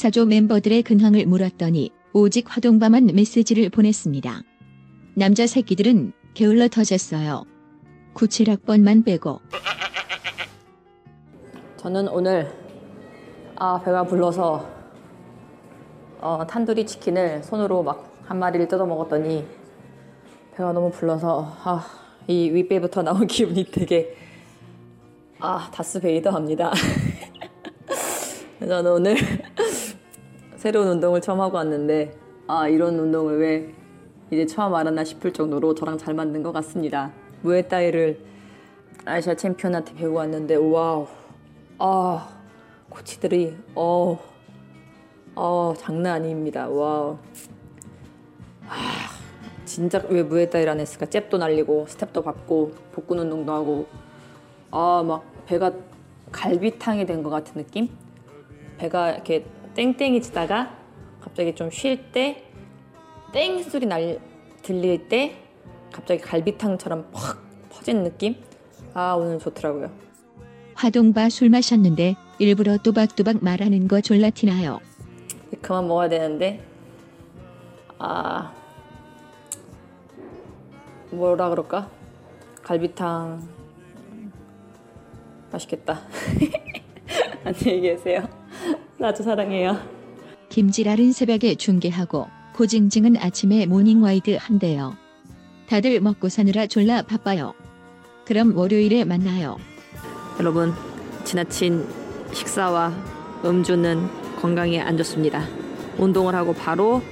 사조 멤버들의 근황을 물었더니 오직 화동바만 메시지를 보냈습니다. 남자 새끼들은 게을러 터졌어요. 97학번만 빼고 저는 오늘 아 배가 불러서 어, 탄두리 치킨을 손으로 막 한 마리를 뜯어 먹었더니 배가 너무 불러서 아, 이 윗배부터 나온 기분이 되게 아 다스 베이더입니다. 저는 오늘 새로운 운동을 처음 하고 왔는데 아 이런 운동을 왜 이제 처음 알았나 싶을 정도로 저랑 잘 맞는 것 같습니다. 무에타이를 아시아 챔피언한테 배우고 왔는데 wow 아 코치들이 어, 어 장난 아닙니다. wow. 아, 진짜 왜 무에타이를 안 했을까? 잽도 날리고 스텝도 밟고 복근 운동도 하고 아 막 배가 갈비탕이 된 것 같은 느낌? 배가 이렇게 땡땡이 치다가 갑자기 좀 쉴 때 땡 소리 날 들릴 때 갑자기 갈비탕처럼 팍 퍼진 느낌? 아 오늘 좋더라고요. 화동바 술 마셨는데 일부러 또박또박 말하는 거 졸라 티나요. 그만 먹어야 되는데 아 뭐라 그럴까 갈비탕 맛있겠다 안녕히 계세요 나도 사랑해요 김지랄은 새벽에 중계하고 고징징은 아침에 모닝와이드 한대요. 다들 먹고 사느라 졸라 바빠요. 그럼 월요일에 만나요. 여러분 지나친 식사와 음주는 건강에 안 좋습니다 운동을 하고 바로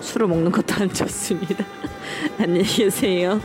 술을 먹는 것도 안 좋습니다 안녕히 계세요